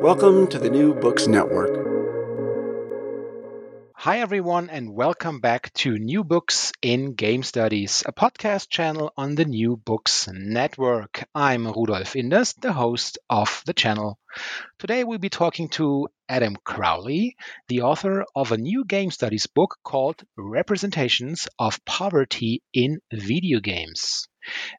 Welcome to the New Books Network. Hi, everyone, and welcome back to New Books in Game Studies, a podcast channel on the New Books Network. I'm Rudolf Inderst, the host of the channel. Today, we'll be talking to Adam Crowley, the author of a new game studies book called Representations of Poverty in Video Games.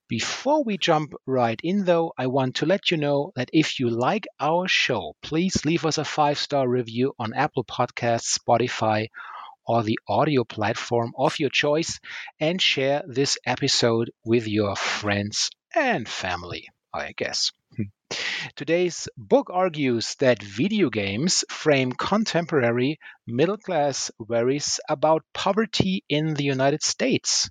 Before we jump right in, though, I want to let you know that if you like our show, please leave us a five star review on Apple Podcasts, Spotify, or the audio platform of your choice, and share this episode with your friends and family, I guess. Today's book argues that video games frame contemporary middle class worries about poverty in the United States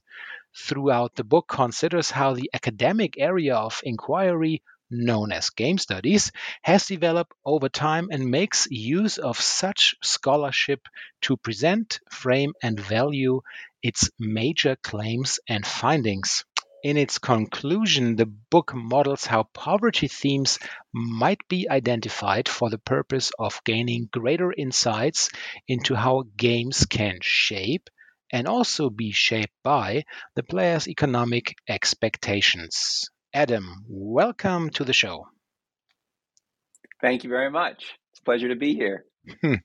throughout the book considers how the academic area of inquiry known as game studies has developed over time and makes use of such scholarship to present, frame, and value its major claims and findings. In its conclusion, the book models how poverty themes might be identified for the purpose of gaining greater insights into how games can shape and also be shaped by the player's economic expectations. Adam, welcome to the show. Thank you very much. It's a pleasure to be here.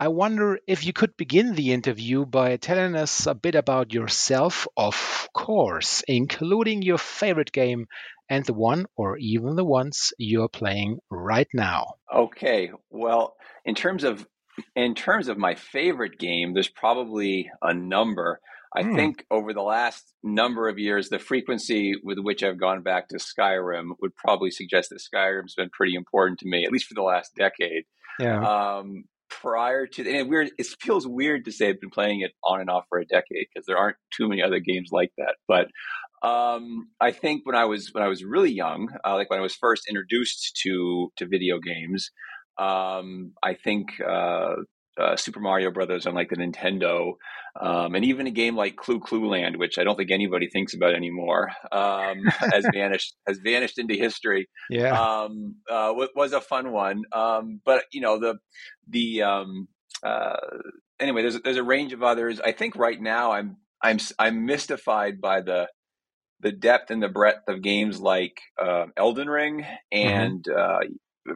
I wonder if you could begin the interview by telling us a bit about yourself, of course, including your favorite game and the one or even the ones you're playing right now. Okay. Well, in terms of in terms of my favorite game, there's probably a number. I mm. think over the last number of years, the frequency with which I've gone back to Skyrim would probably suggest that Skyrim's been pretty important to me, at least for the last decade. Yeah. Um, prior to and it weird, it feels weird to say I've been playing it on and off for a decade because there aren't too many other games like that. But um, I think when I was when I was really young, uh, like when I was first introduced to to video games, um, I think uh, uh, Super Mario Brothers on like the Nintendo, um, and even a game like Clue Clu Land, which I don't think anybody thinks about anymore, um, has vanished has vanished into history. Yeah, um, uh, was a fun one. Um, but you know the the um, uh, anyway, there's there's a range of others. I think right now I'm I'm I'm mystified by the the depth and the breadth of games like uh, Elden Ring mm-hmm. and mm-hmm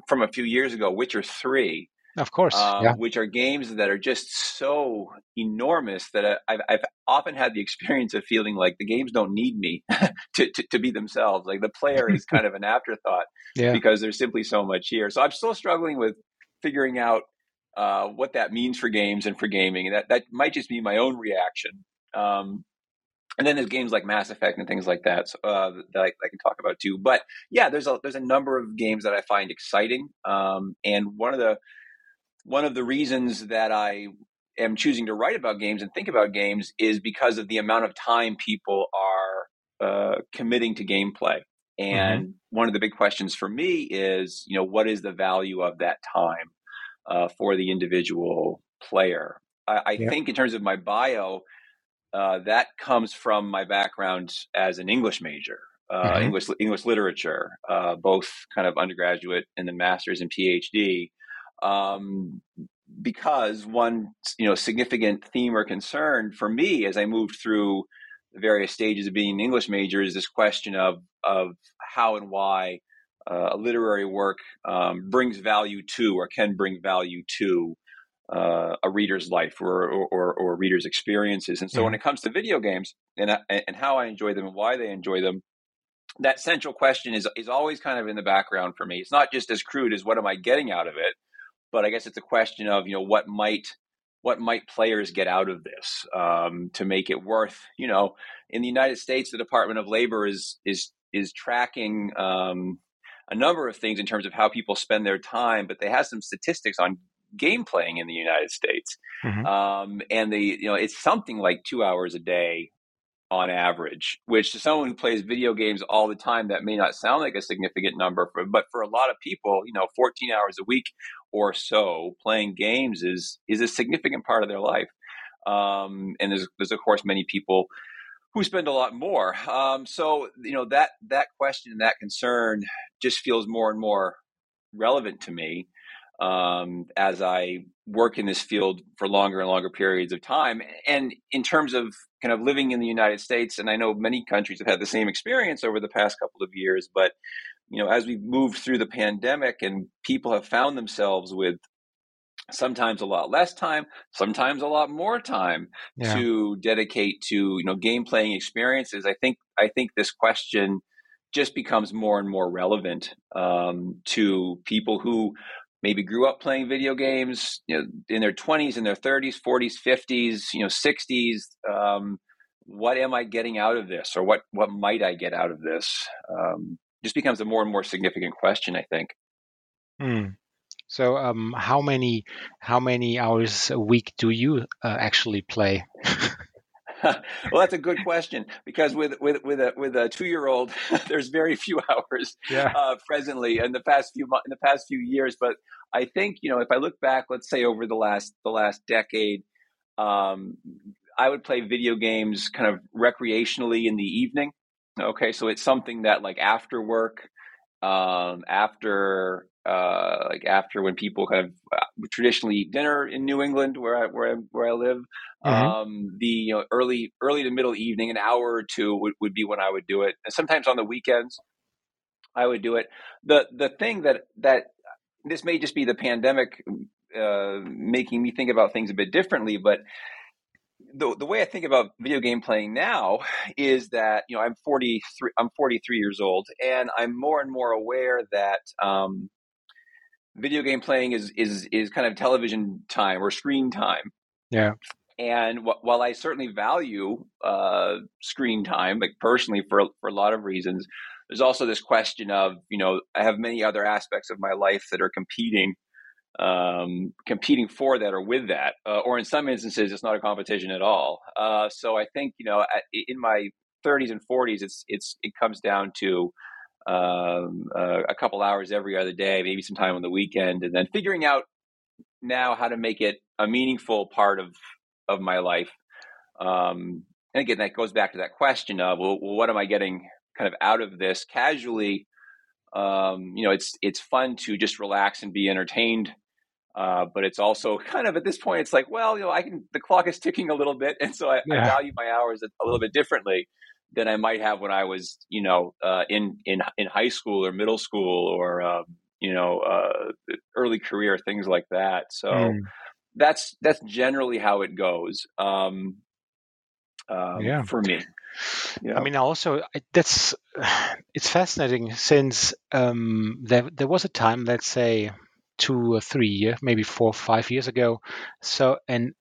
from a few years ago, Witcher Three, of course, um, yeah. which are games that are just so enormous that I've, I've, often had the experience of feeling like the games don't need me to, to, to, be themselves. Like the player is kind of an afterthought yeah. because there's simply so much here. So I'm still struggling with figuring out uh, what that means for games and for gaming. And that, that might just be my own reaction. Um, and then there's games like Mass Effect and things like that so, uh, that I, I, can talk about too. But yeah, there's a there's a number of games that I find exciting, um, and one of the one of the reasons that I am choosing to write about games and think about games is because of the amount of time people are uh, committing to gameplay. And mm-hmm. one of the big questions for me is, you know, what is the value of that time uh, for the individual player? I, I think in terms of my bio, uh, that comes from my background as an English major, uh, mm-hmm. English English literature, uh, both kind of undergraduate and then master's and PhD. Um, because one you know significant theme or concern for me as I moved through the various stages of being an English major is this question of of how and why uh, a literary work um, brings value to or can bring value to uh, a reader's life or, or, or, reader's experiences. And so, mm-hmm. when it comes to video games and and how I enjoy them and why they enjoy them, that central question is is always kind of in the background for me. It's not just as crude as what am I getting out of it, but I guess it's a question of you know what might what might players get out of this um, to make it worth you know in the United States the Department of Labor is is is tracking um, a number of things in terms of how people spend their time, but they have some statistics on game playing in the United States, mm-hmm. um, and they you know it's something like two hours a day on average, which to someone who plays video games all the time, that may not sound like a significant number, for, but for a lot of people, you know, 14 hours a week or so playing games is is a significant part of their life. Um, and there's there's of course many people who spend a lot more. Um, so you know that that question and that concern just feels more and more relevant to me um, as I work in this field for longer and longer periods of time. And in terms of kind of living in the United States, and I know many countries have had the same experience over the past couple of years, but you know, as we've moved through the pandemic and people have found themselves with sometimes a lot less time, sometimes a lot more time yeah. to dedicate to, you know, game playing experiences, I think I think this question just becomes more and more relevant um, to people who maybe grew up playing video games you know, in their 20s in their 30s 40s 50s you know 60s um, what am i getting out of this? Or what what might i get out of this? Um, just becomes a more and more significant question i think. Hmm. so um, how many how many hours a week do you uh, actually play well, that's a good question because with with with a with a two year old, there's very few hours yeah. uh, presently in the past few in the past few years. But I think you know if I look back, let's say over the last the last decade, um, I would play video games kind of recreationally in the evening. Okay, so it's something that like after work, um, after uh, like after when people kind of uh, traditionally eat dinner in New England, where I where I, where I live. Mm-hmm. Um, the you know early early to middle evening, an hour or two would, would be when I would do it. And sometimes on the weekends, I would do it. the The thing that that this may just be the pandemic uh, making me think about things a bit differently, but the the way I think about video game playing now is that you know I'm 43 I'm 43 years old and I'm more and more aware that um, video game playing is is is kind of television time or screen time. Yeah. And wh- while I certainly value uh, screen time, like personally for for a lot of reasons, there's also this question of you know I have many other aspects of my life that are competing um, competing for that or with that, uh, or in some instances, it's not a competition at all. Uh, so I think you know, at, in my 30s and 40s, it's it's it comes down to um, uh, a couple hours every other day, maybe some time on the weekend, and then figuring out now how to make it a meaningful part of of my life. Um, and again, that goes back to that question of well, what am I getting kind of out of this casually? Um, you know, it's it's fun to just relax and be entertained. Uh, but it's also kind of at this point, it's like, well, you know, I can. The clock is ticking a little bit, and so I, yeah. I value my hours a, a little bit differently than I might have when I was, you know, uh, in in in high school or middle school or um, you know uh, early career things like that. So mm. that's that's generally how it goes. Um, um, yeah. for me. Yeah. I mean, also that's it's fascinating since um, there there was a time, let's say two or three, maybe four, or five years ago. So and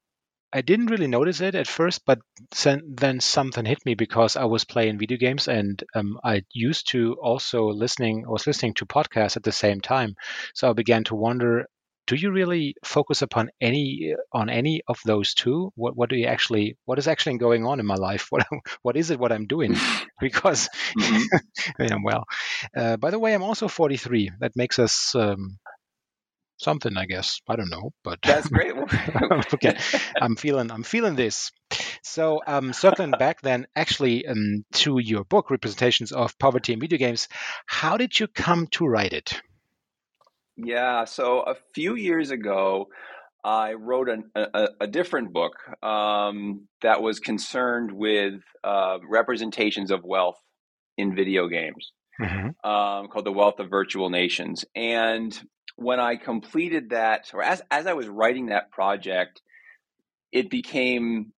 I didn't really notice it at first, but then something hit me because I was playing video games and um, I used to also listening was listening to podcasts at the same time. So I began to wonder do you really focus upon any on any of those two? What what do you actually what is actually going on in my life? What what is it? What I'm doing? because mm-hmm. you know, well, uh, by the way, I'm also 43. That makes us um, something, I guess. I don't know, but that's great. okay, I'm feeling I'm feeling this. So, um, circling back then, actually, um, to your book, Representations of Poverty in Video Games, how did you come to write it? Yeah, so a few years ago, I wrote an, a, a, different book um, that was concerned with uh, representations of wealth in video games mm-hmm. um, called The Wealth of Virtual Nations. And when I completed that, or as, as I was writing that project, it became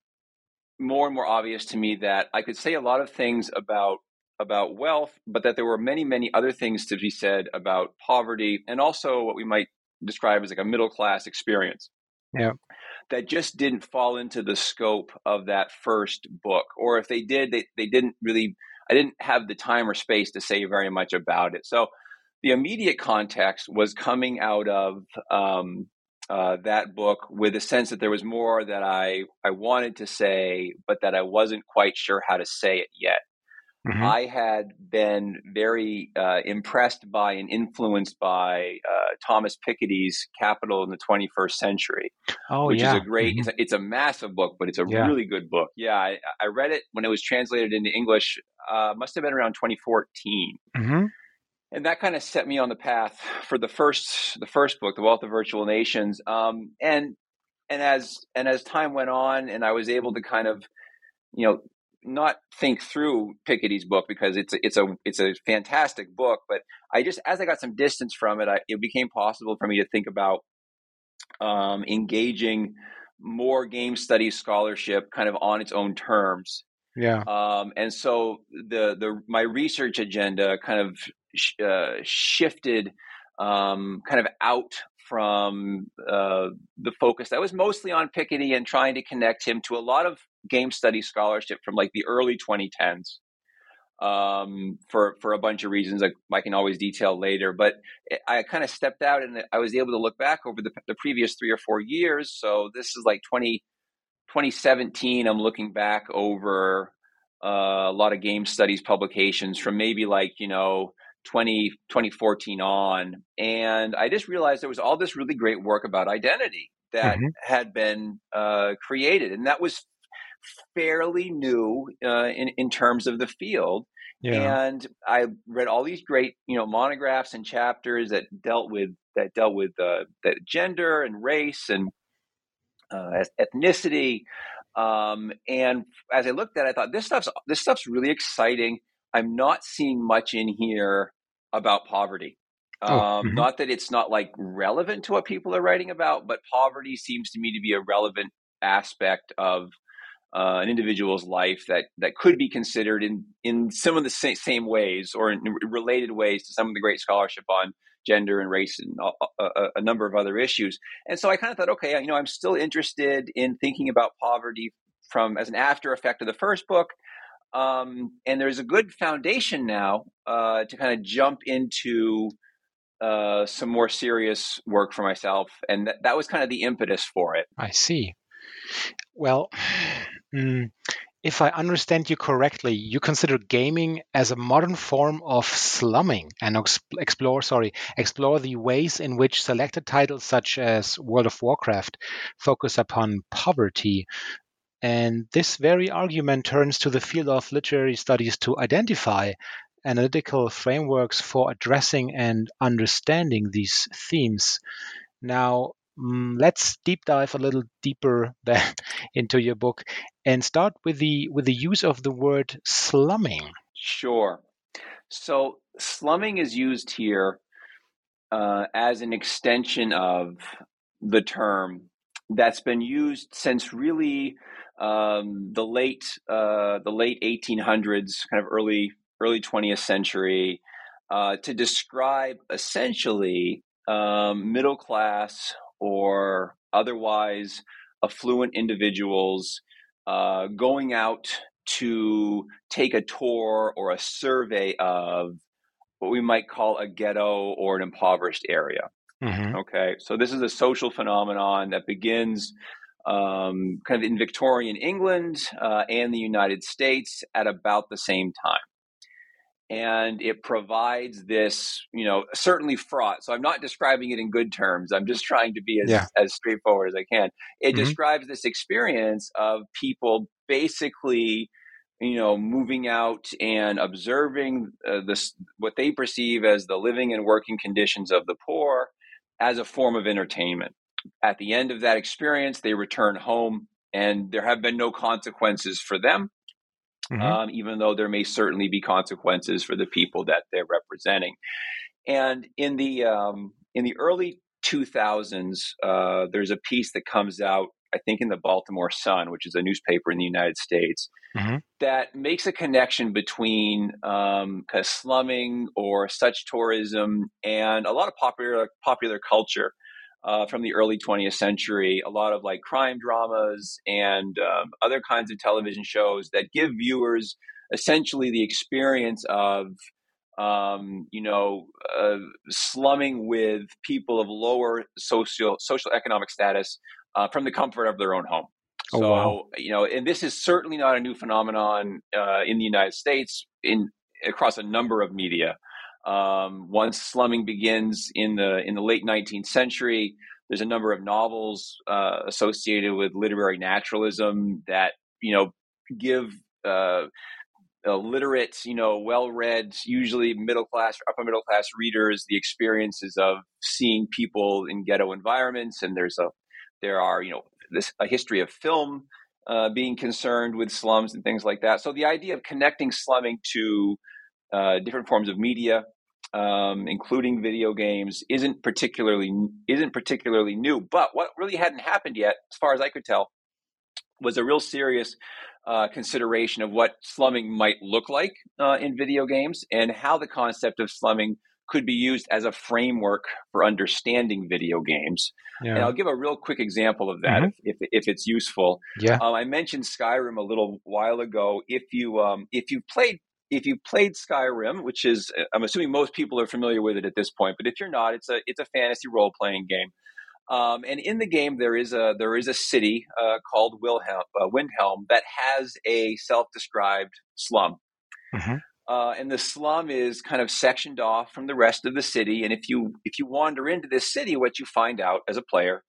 more and more obvious to me that I could say a lot of things about about wealth, but that there were many, many other things to be said about poverty and also what we might describe as like a middle class experience. Yeah. That just didn't fall into the scope of that first book. Or if they did, they, they didn't really, I didn't have the time or space to say very much about it. So the immediate context was coming out of um, uh, that book with a sense that there was more that I, I wanted to say, but that I wasn't quite sure how to say it yet. Mm-hmm. I had been very uh, impressed by and influenced by uh, Thomas Piketty's Capital in the 21st Century, oh, which yeah. is a great, mm-hmm. it's, a, it's, a, massive book, but it's a yeah. really good book. Yeah, I, I, read it when it was translated into English, uh, must have been around 2014. Mm-hmm. And that kind of set me on the path for the first the first book, The Wealth of Virtual Nations. Um, and and as and as time went on, and I was able to kind of you know not think through Piketty's book because it's a, it's a it's a fantastic book, but I just as I got some distance from it, I, it became possible for me to think about um, engaging more game studies scholarship kind of on its own terms. Yeah. Um, and so the the my research agenda kind of sh- uh, shifted um, kind of out from uh, the focus that was mostly on Piketty and trying to connect him to a lot of game study scholarship from like the early 2010s um, for for a bunch of reasons I, I can always detail later. But I kind of stepped out and I was able to look back over the, the previous three or four years. So this is like 20, 2017. I'm looking back over uh, a lot of game studies publications from maybe like you know 20, 2014 on. And I just realized there was all this really great work about identity that mm-hmm. had been uh, created. And that was fairly new uh, in, in terms of the field. Yeah. And I read all these great, you know, monographs and chapters that dealt with that dealt with uh, that gender and race and uh, ethnicity. Um, and as I looked at, it, I thought this stuff's this stuff's really exciting. I'm not seeing much in here about poverty. Oh, um, mm-hmm. Not that it's not like relevant to what people are writing about, but poverty seems to me to be a relevant aspect of uh, an individual's life that that could be considered in in some of the same, same ways or in related ways to some of the great scholarship on gender and race and a, a, a number of other issues. And so I kind of thought, okay, you know, I'm still interested in thinking about poverty from as an after effect of the first book um, and there's a good foundation now uh, to kind of jump into uh, some more serious work for myself. And th- that was kind of the impetus for it. I see. Well, mm, if I understand you correctly, you consider gaming as a modern form of slumming and explore, sorry, explore the ways in which selected titles such as World of Warcraft focus upon poverty, and this very argument turns to the field of literary studies to identify analytical frameworks for addressing and understanding these themes. Now, mm, let's deep dive a little deeper into your book and start with the with the use of the word slumming. Sure. So slumming is used here uh, as an extension of the term that's been used since really um, the late uh, the late 1800s, kind of early early 20th century, uh, to describe essentially um, middle class or otherwise affluent individuals uh, going out to take a tour or a survey of what we might call a ghetto or an impoverished area. Mm-hmm. Okay, so this is a social phenomenon that begins um, kind of in Victorian England uh, and the United States at about the same time. And it provides this, you know, certainly fraught. So I'm not describing it in good terms. I'm just trying to be as, yeah. as straightforward as I can. It mm-hmm. describes this experience of people basically you know, moving out and observing uh, this, what they perceive as the living and working conditions of the poor as a form of entertainment. At the end of that experience, they return home, and there have been no consequences for them, mm-hmm. um, even though there may certainly be consequences for the people that they're representing. And in the um, in the early 2000s, uh, there's a piece that comes out I think in the Baltimore Sun, which is a newspaper in the United States, mm-hmm. that makes a connection between um, kind of slumming or such tourism and a lot of popular popular culture uh, from the early 20th century. A lot of like crime dramas and um, other kinds of television shows that give viewers essentially the experience of um, you know, uh, slumming with people of lower social social economic status uh, from the comfort of their own home. Oh, so, wow. you know, and this is certainly not a new phenomenon uh, in the United States in across a number of media. Um, once slumming begins in the in the late 19th century, there's a number of novels uh, associated with literary naturalism that you know give uh, literate, you know, well-read, usually middle class or upper middle class readers the experiences of seeing people in ghetto environments, and there's a there are, you know, this a history of film uh, being concerned with slums and things like that. So the idea of connecting slumming to uh, different forms of media, um, including video games, isn't particularly isn't particularly new. But what really hadn't happened yet, as far as I could tell, was a real serious uh, consideration of what slumming might look like uh, in video games and how the concept of slumming could be used as a framework for understanding video games. Yeah. And I'll give a real quick example of that mm-hmm. if, if, if, it's useful. Yeah. Um, I mentioned Skyrim a little while ago. If you um, if you played if you played Skyrim, which is I'm assuming most people are familiar with it at this point, but if you're not, it's a it's a fantasy role playing game. Um, and in the game, there is a there is a city uh, called Wilhelm, uh, Windhelm that has a self described slum. Mm-hmm. Uh, and the slum is kind of sectioned off from the rest of the city. And if you if you wander into this city, what you find out as a player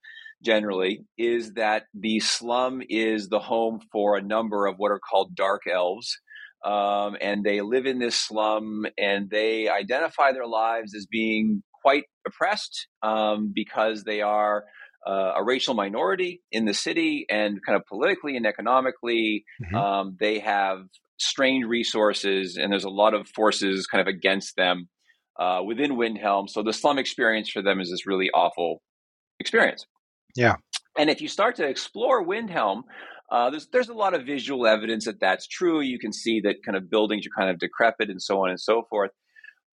generally is that the slum is the home for a number of what are called dark elves. Um, and they live in this slum and they identify their lives as being quite oppressed um, because they are uh, a racial minority in the city and kind of politically and economically. Mm-hmm. Um, they have strained resources, and there's a lot of forces kind of against them uh, within Windhelm. So the slum experience for them is this really awful experience. Yeah. And if you start to explore Windhelm, uh, there's there's a lot of visual evidence that that's true. You can see that kind of buildings are kind of decrepit and so on and so forth.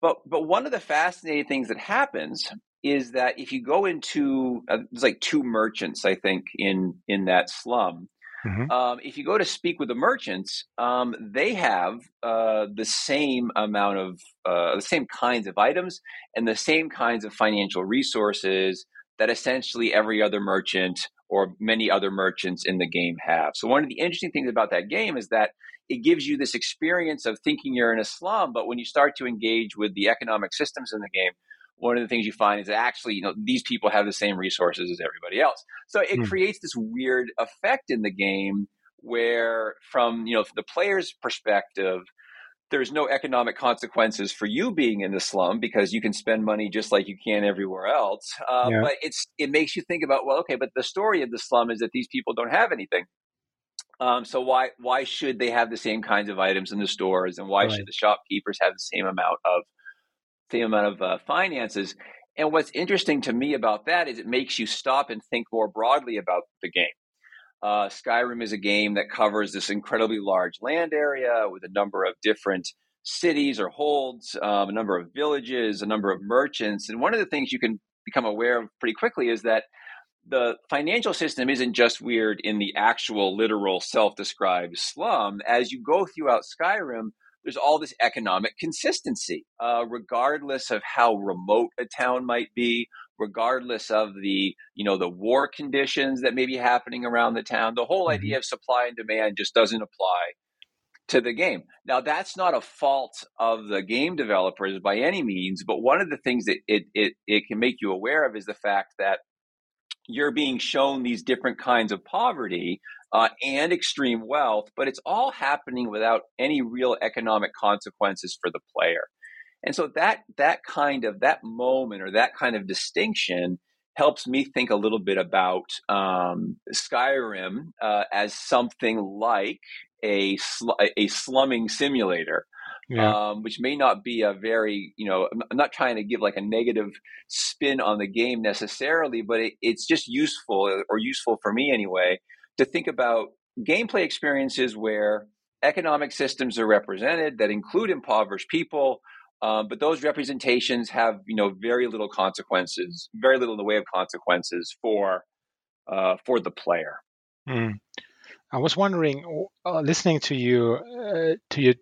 But but one of the fascinating things that happens is that if you go into uh, there's like two merchants I think in in that slum, Mm-hmm. Um, if you go to speak with the merchants, um, they have uh, the same amount of uh, the same kinds of items and the same kinds of financial resources that essentially every other merchant or many other merchants in the game have. So one of the interesting things about that game is that it gives you this experience of thinking you're in a slum, but when you start to engage with the economic systems in the game, one of the things you find is that actually, you know, these people have the same resources as everybody else. So it mm. creates this weird effect in the game where, from you know the player's perspective, there's no economic consequences for you being in the slum because you can spend money just like you can everywhere else. Uh, yeah. But it's it makes you think about well, okay, but the story of the slum is that these people don't have anything. Um, so why why should they have the same kinds of items in the stores, and why right. should the shopkeepers have the same amount of same amount of uh, finances. And what's interesting to me about that is it makes you stop and think more broadly about the game. Uh, Skyrim is a game that covers this incredibly large land area with a number of different cities or holds, um, a number of villages, a number of merchants. And one of the things you can become aware of pretty quickly is that the financial system isn't just weird in the actual literal self described slum. As you go throughout Skyrim, there's all this economic consistency, uh, regardless of how remote a town might be, regardless of the you know the war conditions that may be happening around the town the whole mm-hmm. idea of supply and demand just doesn't apply to the game now that's not a fault of the game developers by any means but one of the things that it it, it can make you aware of is the fact that you're being shown these different kinds of poverty uh, and extreme wealth, but it's all happening without any real economic consequences for the player. And so that that kind of that moment or that kind of distinction helps me think a little bit about um, Skyrim uh, as something like a sl- a slumming simulator. Yeah. Um, which may not be a very, you know, I'm not trying to give like a negative spin on the game necessarily, but it, it's just useful or useful for me anyway to think about gameplay experiences where economic systems are represented that include impoverished people, um, but those representations have you know very little consequences, very little in the way of consequences for uh, for the player. Mm. I was wondering, uh, listening to you uh, to you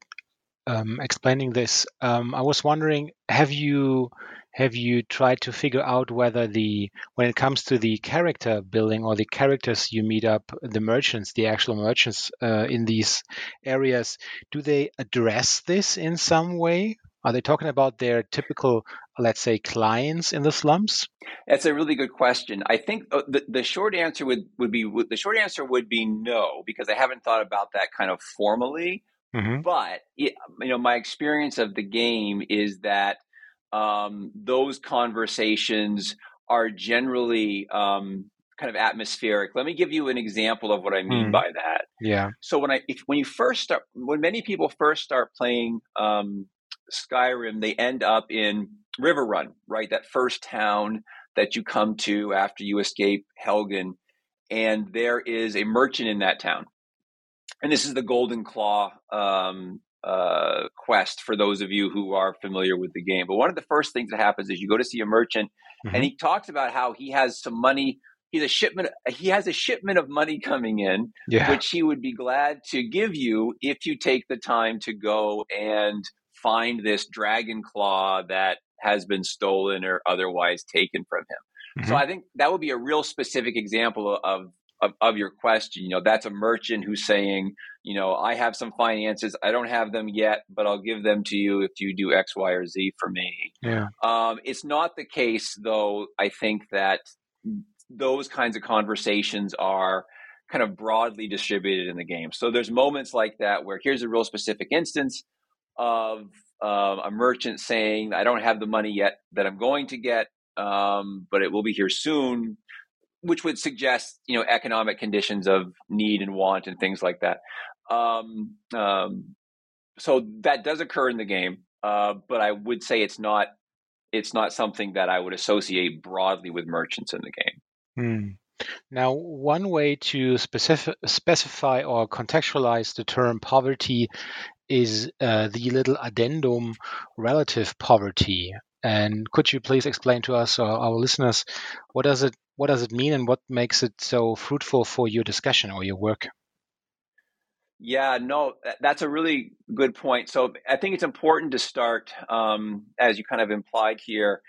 um, explaining this, um, I was wondering, have you have you tried to figure out whether the when it comes to the character building or the characters you meet up the merchants the actual merchants uh, in these areas do they address this in some way are they talking about their typical let's say clients in the slums that's a really good question i think uh, the, the short answer would, would be the short answer would be no because i haven't thought about that kind of formally mm-hmm. but you know my experience of the game is that um, those conversations are generally um, kind of atmospheric. Let me give you an example of what I mean mm. by that. Yeah. So when I if, when you first start when many people first start playing um, Skyrim, they end up in Riverwood, right? That first town that you come to after you escape Helgen, and there is a merchant in that town. And this is the Golden Claw um, uh, quest for those of you who are familiar with the game. But one of the first things that happens is you go to see a merchant, mm-hmm. and he talks about how he has some money. He's a shipment. He has a shipment of money coming in, yeah. which he would be glad to give you if you take the time to go and find this dragon claw that has been stolen or otherwise taken from him. Mm-hmm. So I think that would be a real specific example of of, of your question. You know, that's a merchant who's saying, you know, I have some finances. I don't have them yet, but I'll give them to you if you do X, Y, or Z for me. Yeah. Um, it's not the case, though. I think that those kinds of conversations are kind of broadly distributed in the game. So there's moments like that where here's a real specific instance of uh, a merchant saying, "I don't have the money yet that I'm going to get, um, but it will be here soon." which would suggest you know economic conditions of need and want and things like that. Um, um, so that does occur in the game, uh, but I would say it's not it's not something that I would associate broadly with merchants in the game. Hmm. Now, one way to specific, specify or contextualize the term poverty is uh, the little addendum relative poverty. And could you please explain to us or our listeners what does it what does it mean and what makes it so fruitful for your discussion or your work? Yeah, no, that's a really good point. So I think it's important to start, um, as you kind of implied here.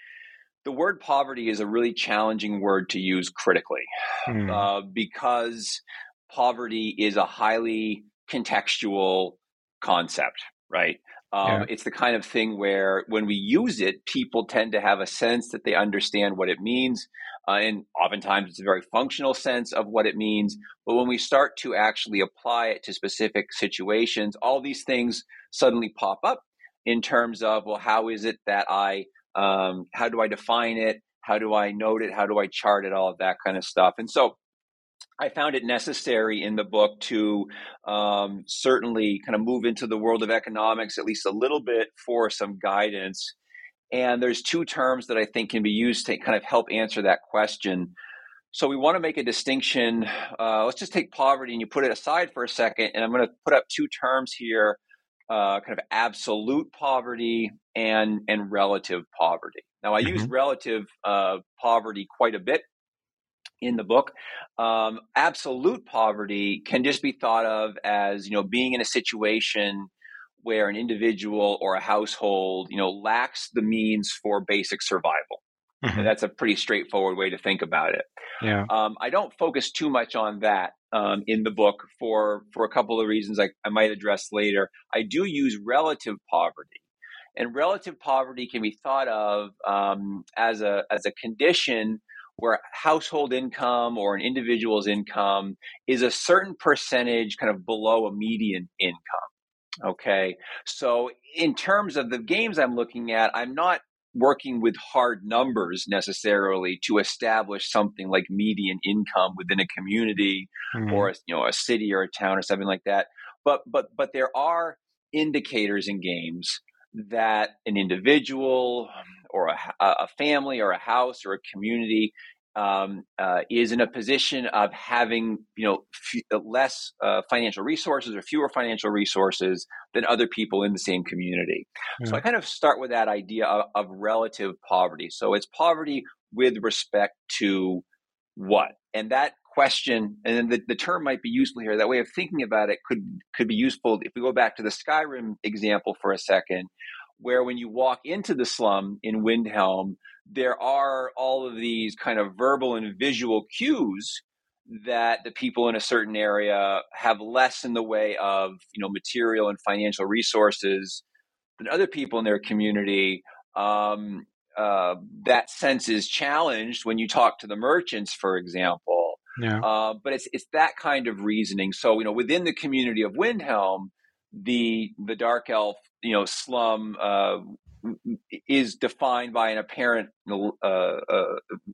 The word poverty is a really challenging word to use critically mm. uh, because poverty is a highly contextual concept, right? Um, yeah. It's the kind of thing where when we use it, people tend to have a sense that they understand what it means. Uh, and oftentimes it's a very functional sense of what it means. But when we start to actually apply it to specific situations, all these things suddenly pop up in terms of, well, how is it that I, um, how do I define it? How do I note it? How do I chart it? All of that kind of stuff. And so I found it necessary in the book to um, certainly kind of move into the world of economics at least a little bit for some guidance. And there's two terms that I think can be used to kind of help answer that question. So we want to make a distinction. Uh, let's just take poverty and you put it aside for a second. And I'm going to put up two terms here uh, kind of absolute poverty and, and relative poverty. Now, I mm-hmm. use relative uh, poverty quite a bit in the book. Um, absolute poverty can just be thought of as you know being in a situation where an individual or a household you know lacks the means for basic survival. Mm-hmm. that's a pretty straightforward way to think about it. Yeah. Um, I don't focus too much on that um, in the book for for a couple of reasons I, I might address later. I do use relative poverty, and relative poverty can be thought of um, as a as a condition where household income or an individual's income is a certain percentage kind of below a median income. Okay. So, in terms of the games I'm looking at, I'm not working with hard numbers necessarily to establish something like median income within a community mm-hmm. or you know a city or a town or something like that but but but there are indicators in games that an individual or a, a family or a house or a community um, uh, is in a position of having you know f- uh, less uh, financial resources or fewer financial resources than other people in the same community. Mm-hmm. So I kind of start with that idea of, of relative poverty. So it's poverty with respect to what, and that question, and then the, the term might be useful here. That way of thinking about it could could be useful if we go back to the Skyrim example for a second, where when you walk into the slum in Windhelm there are all of these kind of verbal and visual cues that the people in a certain area have less in the way of you know material and financial resources than other people in their community. Um, uh, that sense is challenged when you talk to the merchants for example. Yeah. Uh, but it's it's that kind of reasoning. So you know within the community of windhelm the the dark elf you know slum uh, is defined by an apparent uh, uh,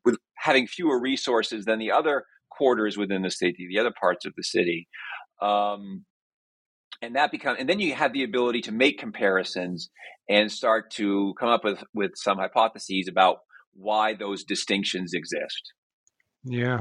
with having fewer resources than the other quarters within the city, the other parts of the city. Um, and that become and then you have the ability to make comparisons and start to come up with with some hypotheses about why those distinctions exist yeah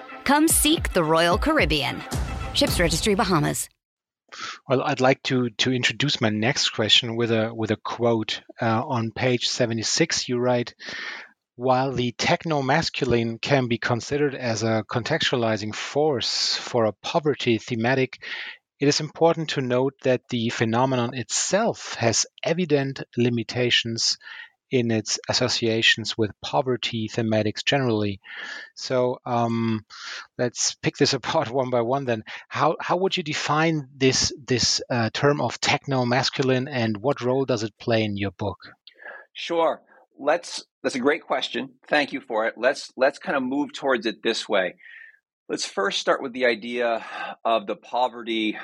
Come seek the Royal Caribbean. Ships Registry Bahamas. Well, I'd like to to introduce my next question with a with a quote uh, on page 76. You write, "While the techno-masculine can be considered as a contextualizing force for a poverty thematic, it is important to note that the phenomenon itself has evident limitations in its associations with poverty thematics generally. So um, let's pick this apart one by one. Then, how how would you define this this uh, term of techno masculine, and what role does it play in your book? Sure. Let's. That's a great question. Thank you for it. Let's let's kind of move towards it this way. Let's first start with the idea of the poverty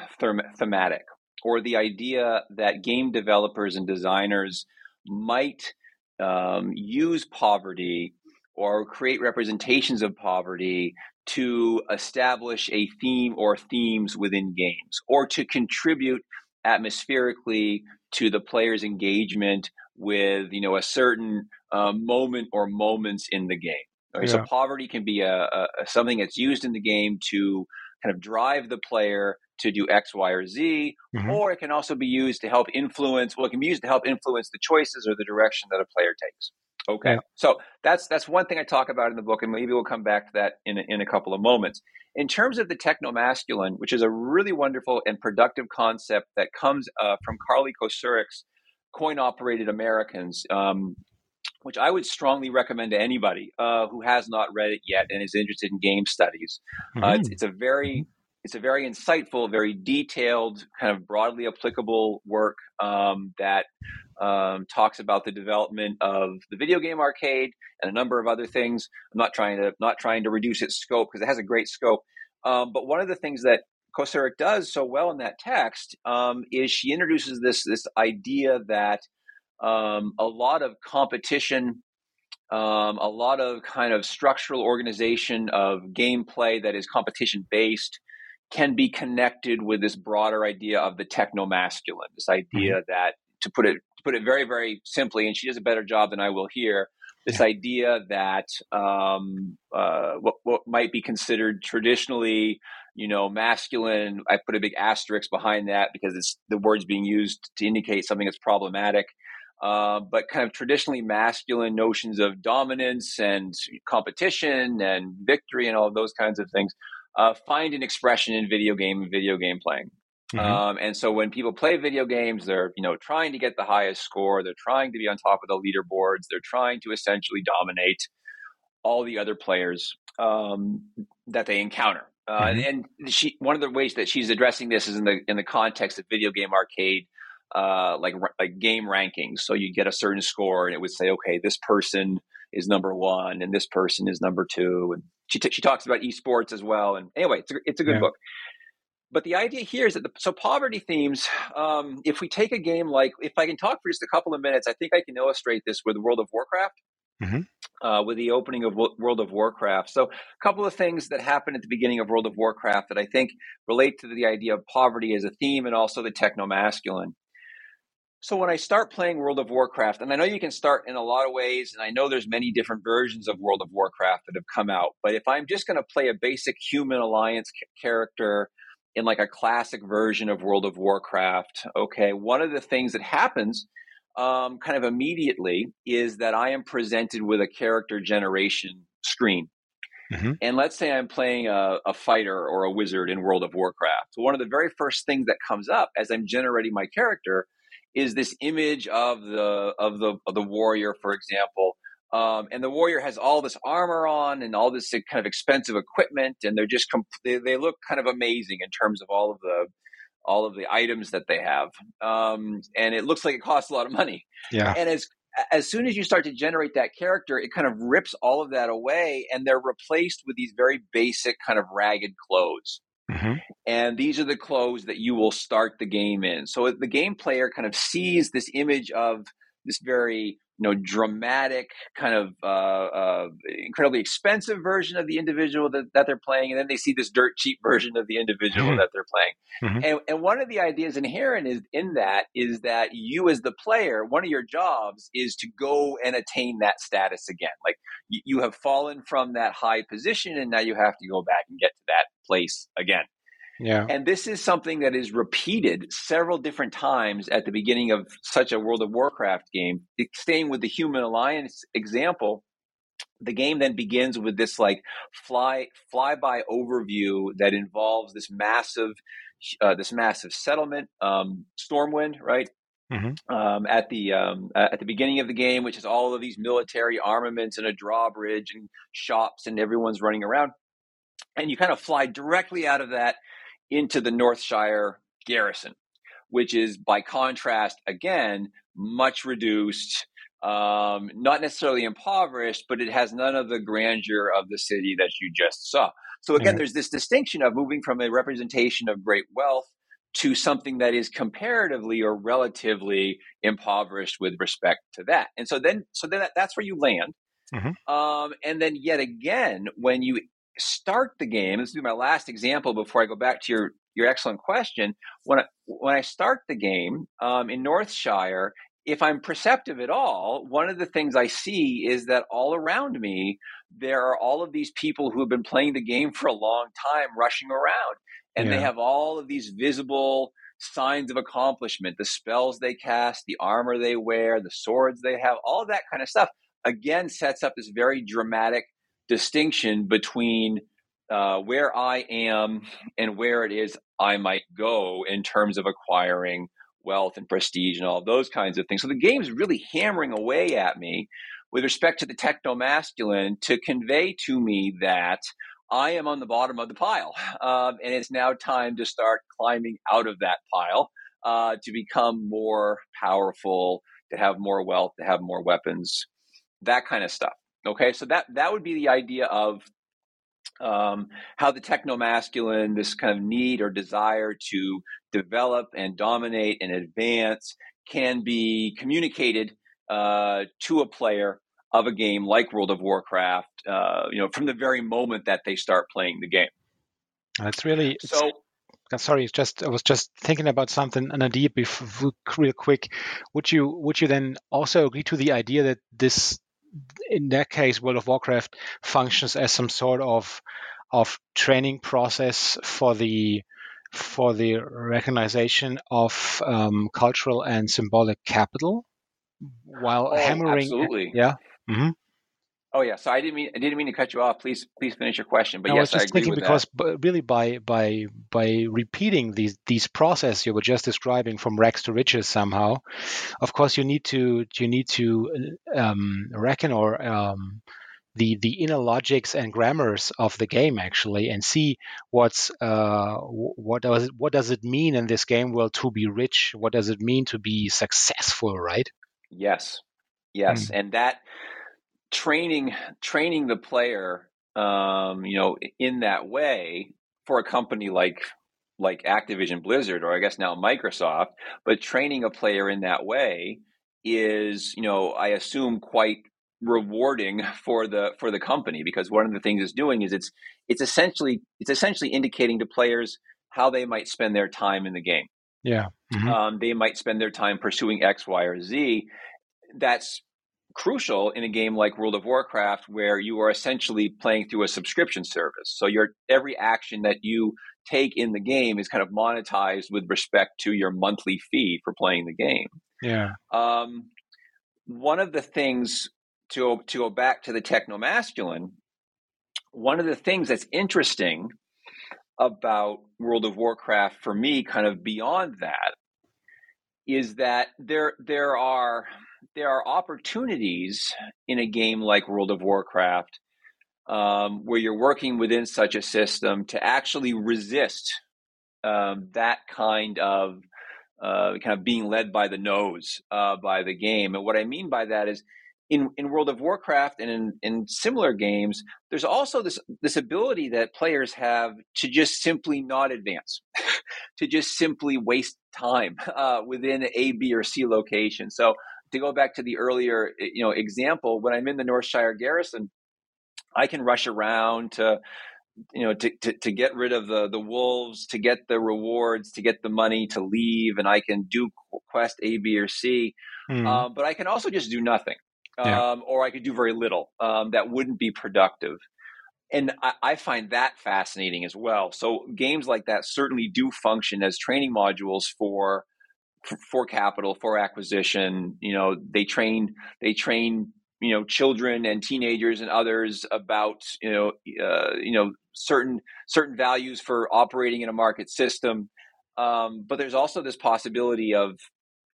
thematic, or the idea that game developers and designers might um, use poverty or create representations of poverty to establish a theme or themes within games or to contribute atmospherically to the player's engagement with you know a certain uh, moment or moments in the game yeah. so poverty can be a, a, something that's used in the game to kind of drive the player to do X, Y, or Z, mm-hmm. or it can also be used to help influence. Well, it can be used to help influence the choices or the direction that a player takes. Okay, yeah. so that's that's one thing I talk about in the book, and maybe we'll come back to that in a, in a couple of moments. In terms of the techno masculine, which is a really wonderful and productive concept that comes uh, from Carly Kocurek's Coin Operated Americans, um, which I would strongly recommend to anybody uh, who has not read it yet and is interested in game studies. Mm-hmm. Uh, it's, mm-hmm. it's, a very it's a very insightful, very detailed, kind of broadly applicable work um, that um, talks about the development of the video game arcade and a number of other things. I'm not trying to not trying to reduce its scope because it has a great scope. Um, but one of the things that Kocurek does so well in that text um, is she introduces this this idea that um, a lot of competition, um, a lot of kind of structural organization of gameplay that is competition based can be connected with this broader idea of the techno masculine, this idea mm-hmm. that to put it to put it very very simply, and she does a better job than I will here. This yeah. idea that um, uh, what, what might be considered traditionally, you know, masculine. I put a big asterisk behind that because it's the words being used to indicate something that's problematic. Uh, but kind of traditionally masculine notions of dominance and competition and victory and all of those kinds of things uh, find an expression in video game and video game playing. Mm-hmm. Um, and so when people play video games, they're you know trying to get the highest score. They're trying to be on top of the leaderboards. They're trying to essentially dominate all the other players um, that they encounter. Uh, mm-hmm. And she, one of the ways that she's addressing this is in the in the context of video game arcade uh, like like game rankings. So you get a certain score, and it would say, okay, this person is number one, and this person is number two. And she t- she talks about esports as well. And anyway, it's a, it's a good yeah. book. But the idea here is that the, so poverty themes. Um, if we take a game like, if I can talk for just a couple of minutes, I think I can illustrate this with World of Warcraft. Mm-hmm. Uh, with the opening of World of Warcraft. So, a couple of things that happened at the beginning of World of Warcraft that I think relate to the idea of poverty as a theme and also the techno masculine. So when I start playing World of Warcraft, and I know you can start in a lot of ways, and I know there's many different versions of World of Warcraft that have come out, but if I'm just going to play a basic human alliance character in like a classic version of World of Warcraft, okay, one of the things that happens um, kind of immediately is that I am presented with a character generation screen. Mm-hmm. And let's say I'm playing a, a, fighter or a wizard in World of Warcraft. So one of the very first things that comes up as I'm generating my character is this image of the of the of the warrior, for example. Um, and the warrior has all this armor on and all this kind of expensive equipment, and they're just comp- they, they look kind of amazing in terms of all of the all of the items that they have. Um, and it looks like it costs a lot of money. Yeah. And as as soon as you start to generate that character, it kind of rips all of that away, and they're replaced with these very basic kind of ragged clothes. Mm-hmm. And these are the clothes that you will start the game in. So the game player kind of sees this image of this very you know dramatic kind of uh, uh, incredibly expensive version of the individual that, that they're playing and then they see this dirt cheap version of the individual mm-hmm. that they're playing mm-hmm. and, and one of the ideas inherent is in that is that you as the player one of your jobs is to go and attain that status again like you, you have fallen from that high position and now you have to go back and get to that place again yeah. And this is something that is repeated several different times at the beginning of such a World of Warcraft game. Staying with the Human Alliance example, the game then begins with this like fly flyby overview that involves this massive uh, this massive settlement, um, Stormwind, right? Mm-hmm. Um, at the um, at the beginning of the game, which is all of these military armaments and a drawbridge and shops and everyone's running around, and you kind of fly directly out of that into the Northshire garrison, which is by contrast, again, much reduced, um, not necessarily impoverished, but it has none of the grandeur of the city that you just saw. So again, mm-hmm. there's this distinction of moving from a representation of great wealth to something that is comparatively or relatively impoverished with respect to that. And so then, so then that, that's where you land. Mm-hmm. Um, and then yet again, when you start the game, this will be my last example before I go back to your your excellent question. When I, when I start the game um, in Northshire, if I'm perceptive at all, one of the things I see is that all around me there are all of these people who have been playing the game for a long time, rushing around, and yeah. they have all of these visible signs of accomplishment the spells they cast the armor they wear the swords they have all that kind of stuff again sets up this very dramatic distinction between uh, where I am and where it is I might go in terms of acquiring wealth and prestige and all those kinds of things. So the game's really hammering away at me with respect to the techno masculine to convey to me that I am on the bottom of the pile. Um, and it's now time to start climbing out of that pile uh, to become more powerful, to have more wealth, to have more weapons, that kind of stuff. Okay, so that that would be the idea of um, how the techno masculine, this kind of need or desire to develop and dominate and advance, can be communicated uh, to a player of a game like World of Warcraft, uh, you know, from the very moment that they start playing the game. That's really so. Sorry, it's just I was just thinking about something, an idea, before, real quick. Would you would you then also agree to the idea that this, in that case, World of Warcraft functions as some sort of of training process for the for the recognition of um, cultural and symbolic capital while oh, hammering absolutely yeah Mm-hmm. Oh yeah, so I didn't mean I didn't mean to cut you off. Please please finish your question. But yes, I was just thinking because that. really by by by repeating these these process you were just describing from rags to riches somehow, of course you need to you need to um, reckon or um, the the inner logics and grammars of the game actually and see what's uh, what does it, what does it mean in this game world to be rich what does it mean to be successful right yes yes mm. and that training training the player um, you know in that way for a company like like Activision Blizzard or I guess now Microsoft but training a player in that way is you know I assume quite rewarding for the for the company because one of the things it's doing is it's it's essentially it's essentially indicating to players how they might spend their time in the game. Yeah. Mm-hmm. um, they might spend their time pursuing x y or z. That's crucial in a game like World of Warcraft, where you are essentially playing through a subscription service. So your every action that you take in the game is kind of monetized with respect to your monthly fee for playing the game. Yeah. Um, one of the things to to go back to the techno masculine, one of the things that's interesting about World of Warcraft for me, kind of beyond that, is that there there are there are opportunities in a game like World of Warcraft um, where you're working within such a system to actually resist um, that kind of uh, kind of being led by the nose uh, by the game. And what I mean by that is in, in World of Warcraft and in, in similar games, there's also this this ability that players have to just simply not advance, to just simply waste time uh, within A, B, or C location. So to go back to the earlier you know example, when I'm in the Northshire Garrison, I can rush around to you know to, to, to get rid of the the wolves to get the rewards to get the money to leave and i can do quest a b or c mm. um, but i can also just do nothing yeah. um, or I could do very little um, that wouldn't be productive. And I, I, find that fascinating as well. So games like that certainly do function as training modules for for capital, for acquisition. You know, they train they train you know children and teenagers and others about you know uh, you know certain certain values for operating in a market system. Um, but there's also this possibility of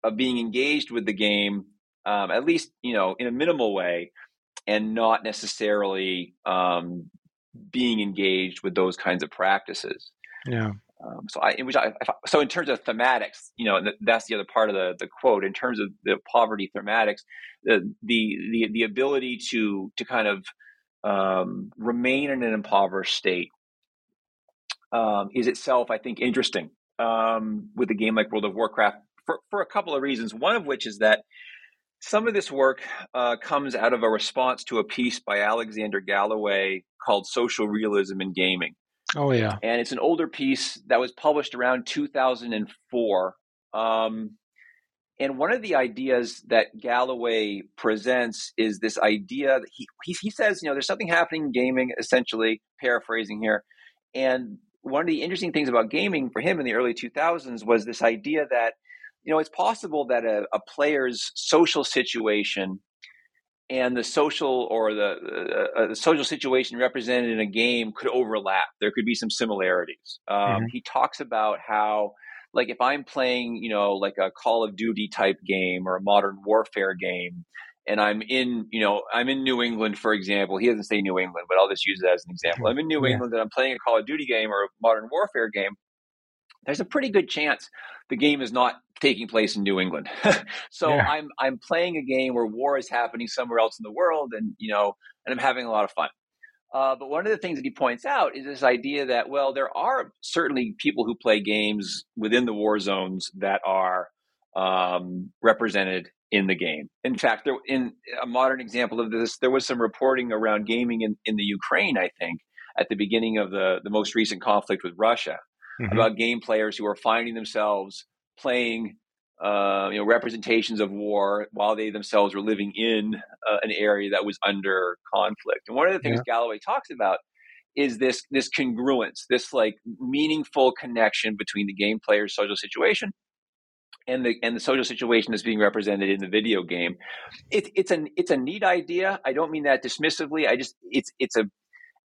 of being engaged with the game um, at least you know in a minimal way, and not necessarily um, being engaged with those kinds of practices. Yeah. Um, so I, in which I, so in terms of thematics, you know, that's the other part of the, the quote. In terms of the poverty thematics, the the the, the ability to to kind of um, remain in an impoverished state um, is itself, I think, interesting um, with a game like World of Warcraft for for a couple of reasons. One of which is that some of this work uh, comes out of a response to a piece by Alexander Galloway called Social Realism in Gaming. Oh, yeah. And it's an older piece that was published around 2004. Um, and one of the ideas that Galloway presents is this idea that he, he, he says, you know, there's something happening in gaming, essentially, paraphrasing here. And one of the interesting things about gaming for him in the early 2000s was this idea that you know, it's possible that a, a player's social situation and the social or the, uh, uh, the social situation represented in a game could overlap. There could be some similarities. Um, mm-hmm. He talks about how, like, if I'm playing, you know, like a Call of Duty type game or a modern warfare game, and I'm in, you know, I'm in New England, for example. He doesn't say New England, but I'll just use it as an example. I'm in New yeah. England and I'm playing a Call of Duty game or a modern warfare game. There's a pretty good chance the game is not taking place in New England. so yeah. I'm I'm playing a game where war is happening somewhere else in the world, and you know, and I'm having a lot of fun. Uh, but one of the things that he points out is this idea that well, there are certainly people who play games within the war zones that are um, represented in the game. In fact, there, in a modern example of this, there was some reporting around gaming in, in the Ukraine, I think, at the beginning of the, the most recent conflict with Russia, mm-hmm. about game players who are finding themselves playing uh, you know representations of war while they themselves were living in uh, an area that was under conflict. And one of the things yeah. Galloway talks about is this this congruence, this like meaningful connection between the game player's social situation and the and the social situation that's being represented in the video game. It, it's a it's a neat idea. I don't mean that dismissively. I just it's it's a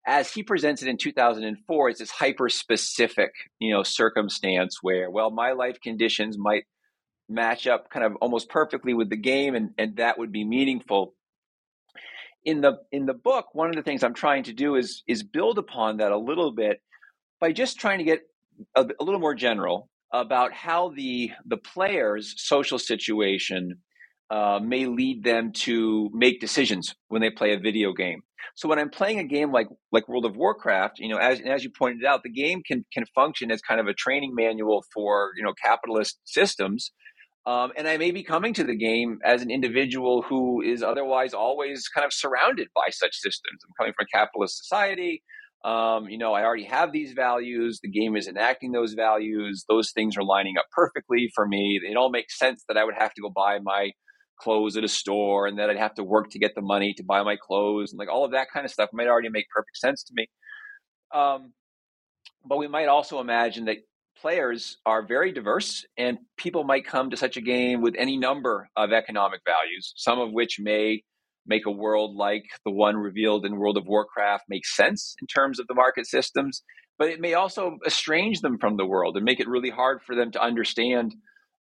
as he presents it in 2004, it's this hyper specific you know circumstance where well my life conditions might match up kind of almost perfectly with the game and and that would be meaningful in the in the book one of the things i'm trying to do is is build upon that a little bit by just trying to get a, a little more general about how the the player's social situation uh, may lead them to make decisions when they play a video game. So when I'm playing a game like like World of Warcraft, you know, as as you pointed out, the game can can function as kind of a training manual for you know capitalist systems. Um, and I may be coming to the game as an individual who is otherwise always kind of surrounded by such systems. I'm coming from a capitalist society um, you know, I already have these values. The game is enacting those values. Those things are lining up perfectly for me. It all makes sense that I would have to go buy my clothes at a store and that I'd have to work to get the money to buy my clothes and like all of that kind of stuff might already make perfect sense to me. Um, but we might also imagine that players are very diverse and people might come to such a game with any number of economic values, some of which may make a world like the one revealed in World of Warcraft make sense in terms of the market systems, but it may also estrange them from the world and make it really hard for them to understand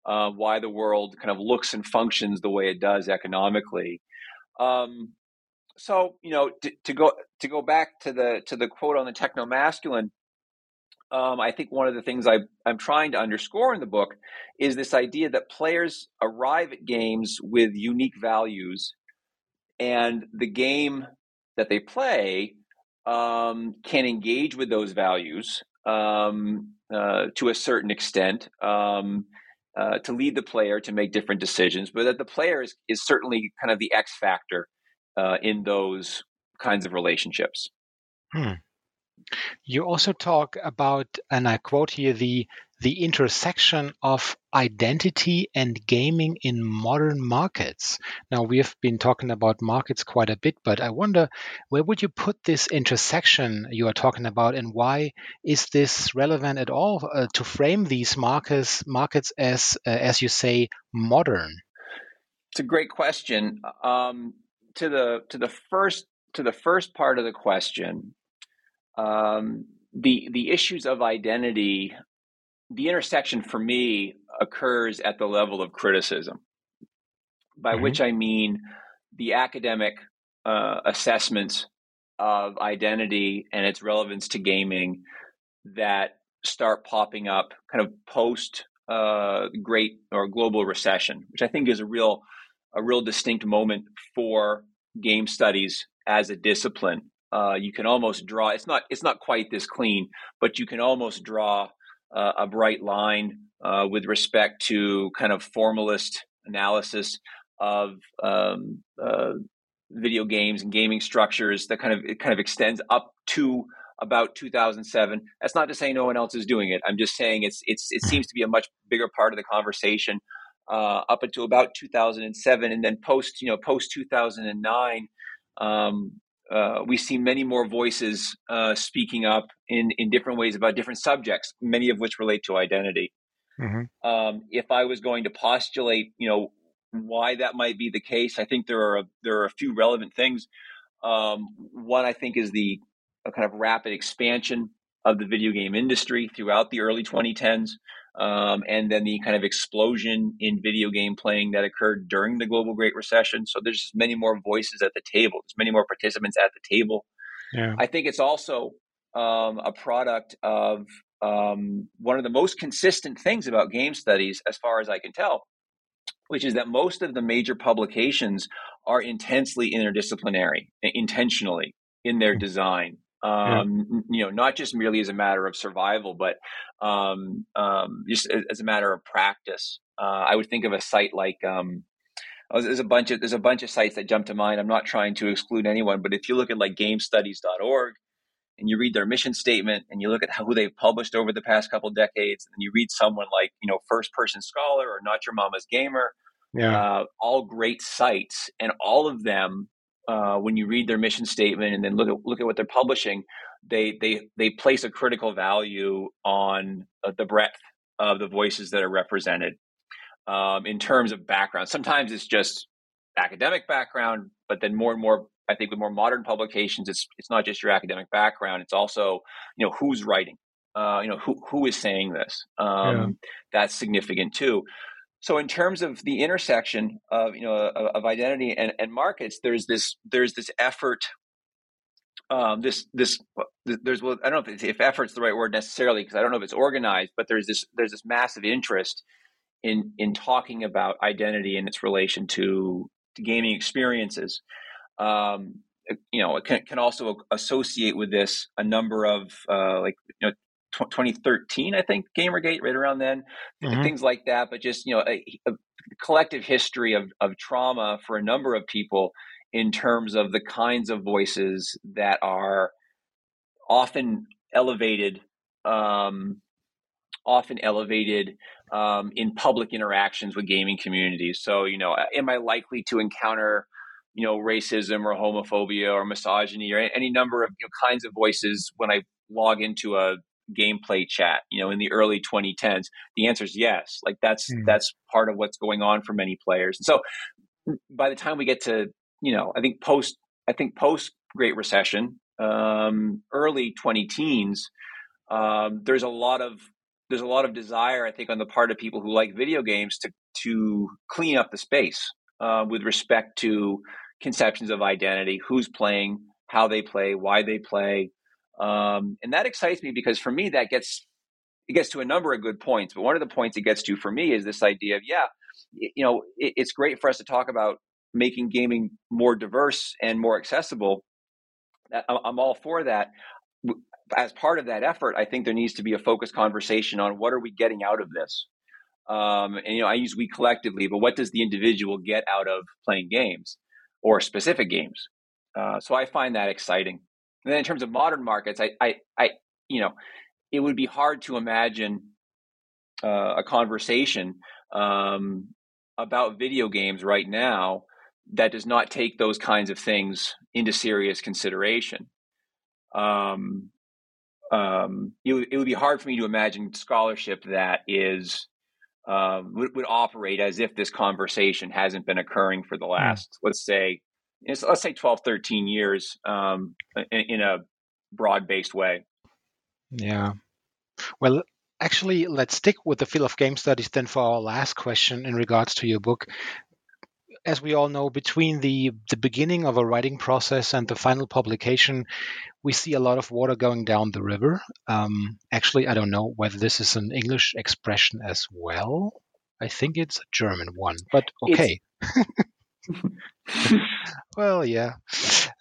uh, why the world kind of looks and functions the way it does economically. Um, so you know to, to, go to go back to the to the quote on the techno masculine um, I think one of the things I, I'm trying to underscore in the book is this idea that players arrive at games with unique values and the game that they play um, can engage with those values um, uh, to a certain extent um, uh, to lead the player to make different decisions, but that the player is, is certainly kind of the X factor uh, in those kinds of relationships. Hmm. You also talk about, and I quote here, the the intersection of identity and gaming in modern markets. Now, we have been talking about markets quite a bit, but I wonder where would you put this intersection you are talking about, and why is this relevant at all uh, to frame these markets markets as, uh, as you say, modern? It's a great question. Um, to the to the first to the first part of the question, um, the the issues of identity the intersection for me occurs at the level of criticism, by mm-hmm. which I mean the academic uh, assessments of identity and its relevance to gaming that start popping up kind of post uh, great or global recession, which I think is a real a real distinct moment for game studies as a discipline. Uh, you can almost draw it's not it's not quite this clean, but you can almost draw uh, a bright line uh, with respect to kind of formalist analysis of um, uh, video games and gaming structures that kind of it kind of extends up to about 2007. That's not to say no one else is doing it. I'm just saying it's it's it seems to be a much bigger part of the conversation uh, up until about 2007, and then post you know post 2009. Um, uh, we see many more voices uh, speaking up in, in different ways about different subjects, many of which relate to identity. Mm-hmm. Um, if I was going to postulate, you know, why that might be the case. I think there are a, there are a few relevant things. Um, one I think is the kind of rapid expansion of the video game industry throughout the early 2010s, um, and then the kind of explosion in video game playing that occurred during the global Great Recession. So there's just many more voices at the table. There's many more participants at the table. Yeah. I think it's also um, a product of um, one of the most consistent things about game studies, as far as I can tell, which is that most of the major publications are intensely interdisciplinary, intentionally in their hmm. design. Um, yeah. You know, not just merely as a matter of survival, but um, um, just as a matter of practice. Uh, I would think of a site like um, oh, there's a bunch of there's a bunch of sites that jump to mind. I'm not trying to exclude anyone, but if you look at like GameStudies.org, and you read their mission statement and you look at who they've published over the past couple decades and you read someone like you know first person scholar or not your mama's gamer yeah. Uh, all great sites and all of them uh, when you read their mission statement and then look at look at what they're publishing they they they place a critical value on uh, the breadth of the voices that are represented um, in terms of background sometimes it's just academic background but then more and more I think with more modern publications, it's it's not just your academic background; it's also you know who's writing, uh, you know who who is saying this. Um, yeah. That's significant too. So in terms of the intersection of you know of, of identity and, and markets, there's this there's this effort. Um, this this there's well, I don't know if, if effort's the right word necessarily because I don't know if it's organized, but there's this there's this massive interest in in talking about identity and its relation to, to gaming experiences um, you know, it can, can, also associate with this a number of uh, like you know 2013, I think GamerGate, right around then, mm-hmm. things like that. But just you know, a, a, collective history of of trauma for a number of people in terms of the kinds of voices that are often elevated, um, often elevated um, in public interactions with gaming communities. So you know, am I likely to encounter you know racism or homophobia or misogyny or any number of you know, kinds of voices when I log into a gameplay chat you know in the early 2010s the answer is yes like that's mm. that's part of what's going on for many players and so by the time we get to you know i think post i think post great recession um, early 20 teens um, there's a lot of there's a lot of desire i think on the part of people who like video games to to clean up the space uh, with respect to conceptions of identity, who's playing, how they play, why they play. Um, and that excites me because for me, that gets it gets to a number of good points. But one of the points it gets to for me is this idea of yeah, you know, it, it's great for us to talk about making gaming more diverse and more accessible. I'm all for that. As part of that effort, I think there needs to be a focused conversation on what are we getting out of this. Um, and you know, I use we collectively, but what does the individual get out of playing games? or specific games. Uh, so I find that exciting. And then in terms of modern markets, I, I, I you know, it would be hard to imagine uh, a conversation um, about video games right now that does not take those kinds of things into serious consideration. Um, um, it, w- it would be hard for me to imagine scholarship that is um, would, would, operate as if this conversation hasn't been occurring for the hmm. last, mm. let's say, let's say 12, 13 years um, in, in a broad based way. Yeah. Well, actually, let's stick with the field of game studies then for our last question in regards to your book as we all know, between the, the beginning of a writing process and the final publication, we see a lot of water going down the river. Um, actually, I don't know whether this is an English expression as well. I think it's a German one, but okay. well, yeah.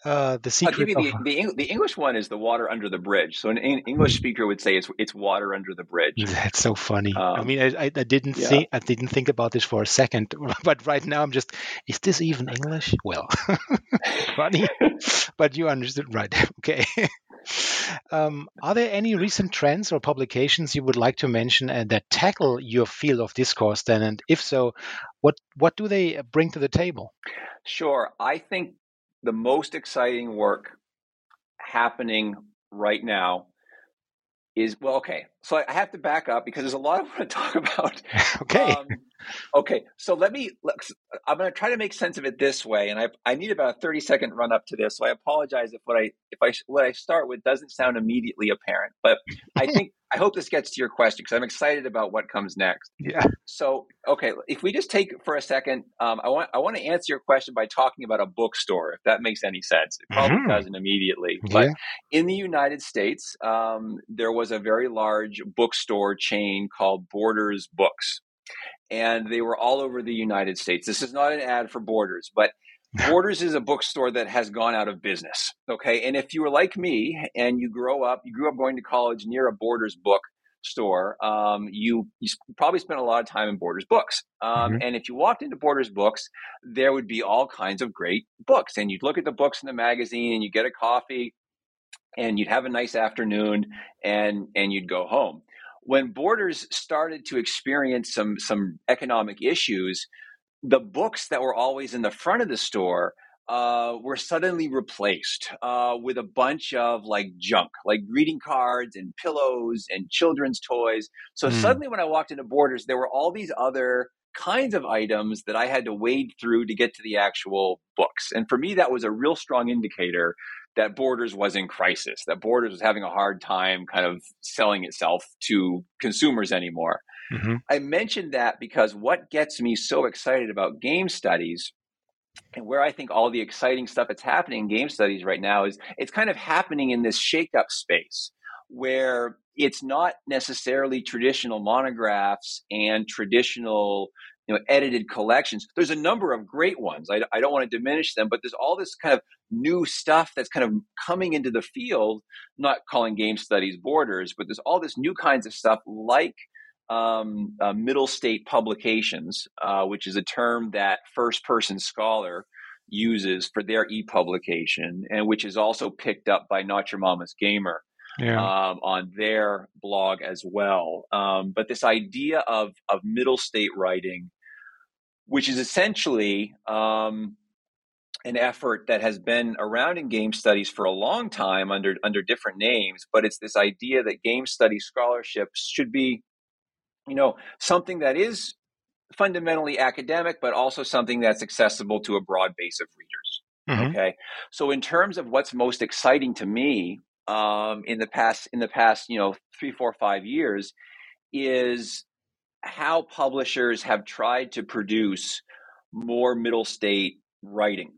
Uh, the secret. Give you the, the, the, English one is the water under the bridge. So an English hmm. speaker would say it's it's water under the bridge. That's so funny. Um, I mean, I, I, didn't yeah. think I didn't think about this for a second, but right now I'm just, is this even English? Well, funny, but you understood right. Okay. Um, are there any recent trends or publications you would like to mention and that tackle your field of discourse then? And if so, what what do they bring to the table? Sure. I think the most exciting work happening right now is well, okay. So I have to back up because there's a lot I want to talk about. okay. Um, okay. So let me. I'm going to try to make sense of it this way, and I I need about a 30 second run up to this. So I apologize if what I if I what I start with doesn't sound immediately apparent, but I think I hope this gets to your question because I'm excited about what comes next. Yeah. So okay, if we just take for a second, um, I want I want to answer your question by talking about a bookstore, if that makes any sense. It probably mm-hmm. doesn't immediately, but yeah. in the United States, um, there was a very large bookstore chain called Borders Books. And they were all over the United States. This is not an ad for Borders, but Borders is a bookstore that has gone out of business. Okay. And if you were like me and you grow up, you grew up going to college near a Borders book store, um, you, you probably spent a lot of time in Borders books. Um, mm-hmm. And if you walked into Borders books, there would be all kinds of great books. And you'd look at the books in the magazine and you get a coffee and you'd have a nice afternoon and and you'd go home when borders started to experience some some economic issues the books that were always in the front of the store uh, were suddenly replaced uh, with a bunch of like junk, like greeting cards and pillows and children's toys. So mm. suddenly, when I walked into Borders, there were all these other kinds of items that I had to wade through to get to the actual books. And for me, that was a real strong indicator that Borders was in crisis, that Borders was having a hard time kind of selling itself to consumers anymore. Mm-hmm. I mentioned that because what gets me so excited about game studies and where I think all the exciting stuff that's happening in game studies right now is it's kind of happening in this shake-up space where it's not necessarily traditional monographs and traditional you know edited collections. There's a number of great ones. I, I, don't want to diminish them but there's all this kind of new stuff that's kind of coming into the field not calling game studies borders but there's all this new kinds of stuff like um, uh, middle state publications uh, which is a term that first person scholar uses for their e-publication and which is also picked up by not your mama's gamer yeah. um, on their blog as well. Um, but this idea of of middle state writing which is essentially um, an effort that has been around in game studies for a long time under under different names. But it's this idea that game study scholarship should be, you know, something that is fundamentally academic, but also something that's accessible to a broad base of readers. Mm-hmm. Okay, so in terms of what's most exciting to me um, in the past in the past, you know, three, four, five years, is how publishers have tried to produce more middle state writing.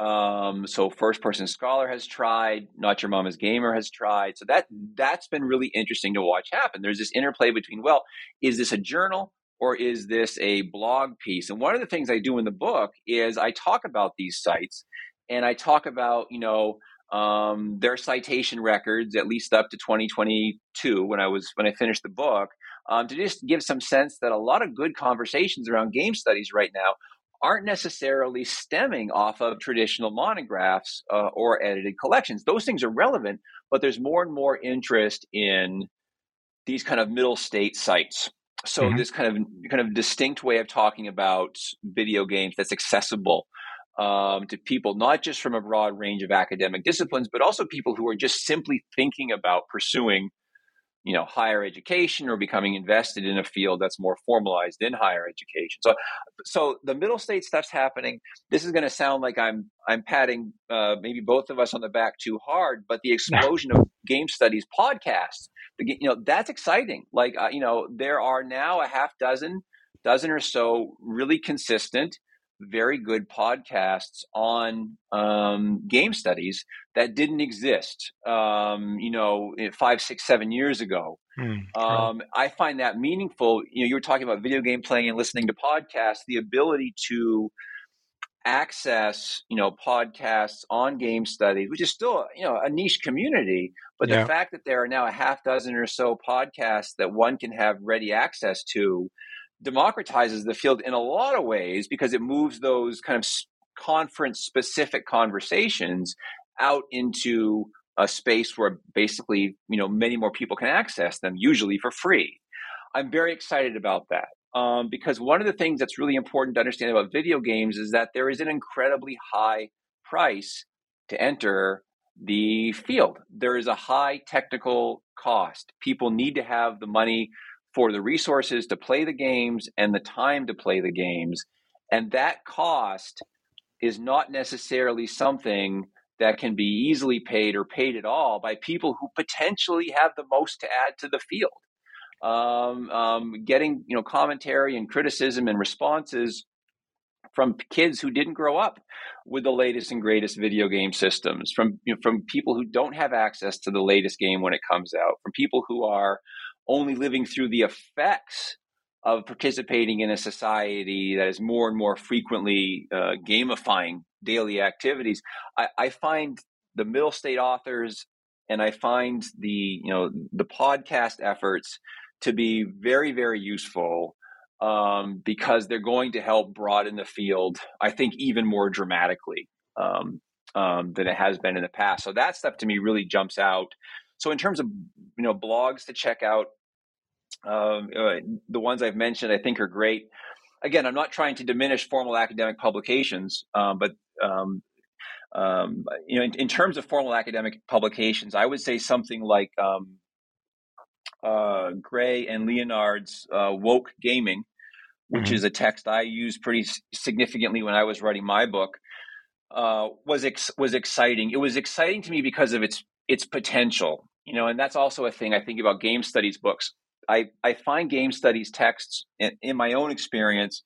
Um, so first person scholar has tried, not your mama's gamer has tried. So that that's been really interesting to watch happen. There's this interplay between, well, is this a journal or is this a blog piece? And one of the things I do in the book is I talk about these sites and I talk about, you know, um, their citation records, at least up to 2022 when I was when I finished the book, um, to just give some sense that a lot of good conversations around game studies right now aren't necessarily stemming off of traditional monographs uh, or edited collections. Those things are relevant, but there's more and more interest in these kind of middle state sites. So mm-hmm. this kind of kind of distinct way of talking about video games that's accessible um, to people, not just from a broad range of academic disciplines, but also people who are just simply thinking about pursuing you know higher education or becoming invested in a field that's more formalized in higher education. So so the middle state stuff's happening. This is going to sound like i'm i'm patting uh, maybe both of us on the back too hard but the explosion of game studies podcasts you know that's exciting. Like uh, you know there are now a half dozen dozen or so really consistent very good podcasts on um, game studies that didn't exist, um, you know, five, six, seven years ago. Mm, um, I find that meaningful. You know, you were talking about video game playing and listening to podcasts, the ability to access, you know, podcasts on game studies, which is still, you know, a niche community. But yeah. the fact that there are now a half dozen or so podcasts that one can have ready access to democratizes the field in a lot of ways because it moves those kind of conference specific conversations out into a space where basically you know many more people can access them usually for free i'm very excited about that um, because one of the things that's really important to understand about video games is that there is an incredibly high price to enter the field. There is a high technical cost. People need to have the money for the resources to play the games and the time to play the games. And that cost is not necessarily something that can be easily paid or paid at all by people who potentially have the most to add to the field. Um, um, getting you know commentary and criticism and responses from kids who didn't grow up with the latest and greatest video game systems, from you know, from people who don't have access to the latest game when it comes out, from people who are only living through the effects of participating in a society that is more and more frequently uh, gamifying daily activities. I, I find the middle state authors and I find the you know the podcast efforts to be very very useful um, because they're going to help broaden the field. I think even more dramatically um, um, than it has been in the past. So that stuff to me really jumps out. So in terms of you know blogs to check out, um, uh, the ones I've mentioned I think are great. Again, I'm not trying to diminish formal academic publications, um, but um, um, you know, in, in, terms of formal academic publications, I would say something like um, uh, Gray and Leonard's uh, Woke Gaming, which mm-hmm. is a text I used pretty significantly when I was writing my book, uh, was ex- was exciting. It was exciting to me because of its its potential, you know, and that's also a thing I think about game studies books. I, I find game studies texts in, in my own experience